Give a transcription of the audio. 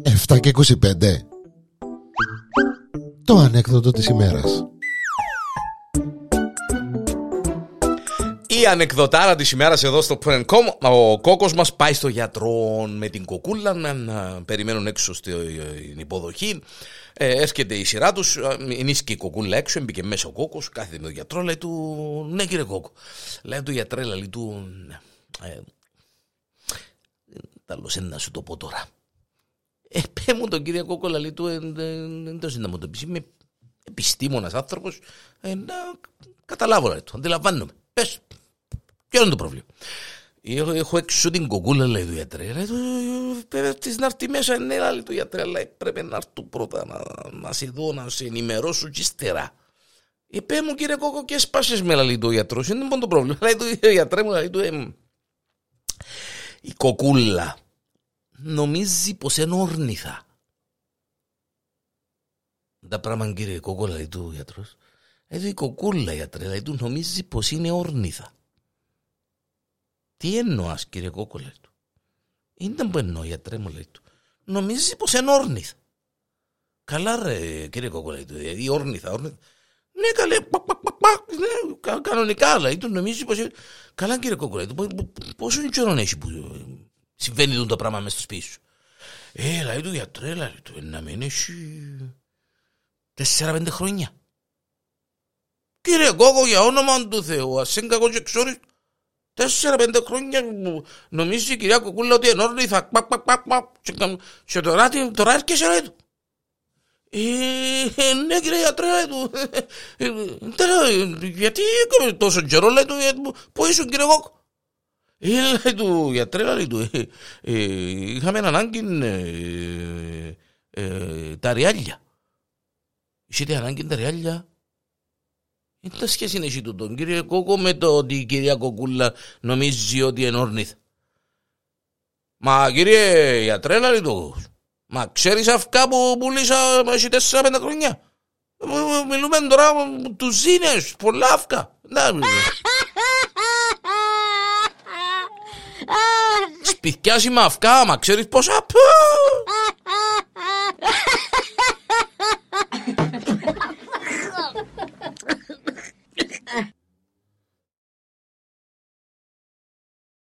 7 και 25 Το ανέκδοτο της ημέρας Η ανεκδοτάρα της ημέρας εδώ στο Πουρενκόμ Ο κόκος μας πάει στο γιατρό με την κοκούλα να, να περιμένουν έξω στην υποδοχή ε, έρχεται η σειρά τους, ενίσχυε η κοκούλα έξω, έμπηκε μέσα ο κόκος, κάθεται με τον γιατρό, λέει του, ναι κύριε κόκο. Λέει του γιατρέ, λέει του, ε, να σου το πω τώρα. Ε, πέ μου τον κύριε κόκο, λέει του, δεν το να μου το πει, είμαι επιστήμονας άνθρωπος, ε, να καταλάβω, λέει του, αντιλαμβάνομαι. Πες, ποιο είναι το πρόβλημα. Έχω, έχω έξω την κοκούλα, λέει του γιατρέ. Λέει του, πρέπει να έρθει μέσα, ναι, λέει του γιατρέ, αλλά πρέπει να έρθω πρώτα να, να σε δω, να σε ενημερώσω και ύστερα. Είπε μου κύριε Κόκο και σπάσες με, λέει του γιατρός, είναι μόνο το πρόβλημα. Λέει του γιατρέ μου, λέει του, ε, η κοκούλα νομίζει πως είναι όρνηθα. Τα πράγμα κύριε Κόκο, λέει του γιατρός. Εδώ η κοκούλα γιατρέ, λέει του, νομίζει πως είναι όρνηθα. Τι εννοάς, κύριε Κόκο, λέει του. Είναι που εννοώ, γιατρέ μου, λέει του. Νομίζει πως είναι όρνηθ. Καλά, ρε, κύριε Κόκο, λέει του. Δηλαδή, όρνηθα, όρνηθα. Ναι, καλέ, ναι, κανονικά, λέει του. Νομίζει πως. Καλά, κύριε Κόκο, λέει του. Πόσο καιρό έχει που συμβαίνει το πράγμα μέσα στο σπίτι σου. Ε, λέει του, γιατρέ, λέει του. Να μην έχει. Τέσσερα-πέντε χρόνια. Κύριε Κόκο, για όνομα του Θεού, α είναι κακό και ξόρι, Τέσσερα-πέντε χρόνια νομίζει η κυρία Κουκούλα ότι ενόρνη θα παπ παπ παπ παπ και τώρα, τώρα έρχεσαι ρε του. Ε, ναι κύριε γιατρέ λέει του. Γιατί έκαμε τόσο καιρό λέει του, πού ήσουν κύριε Κόκ. Ε, λέει του γιατρέ λέει του, είχαμε ανάγκη τα ριάλια. Είχετε ανάγκη τα ριάλια είναι τα σχέση είναι εσύ τον κύριε Κόκο με το ότι η κυρία Κοκούλα νομίζει ότι είναι όρνηθ. Μα κύριε γιατρέ λέει το. Μα ξέρεις αυκά που πουλήσα έχει τέσσερα πέντε χρόνια; Μιλούμε τώρα του ζήνες, πολλά αυκά. Σπιτιάζει με αυκά, μα ξέρεις πόσα.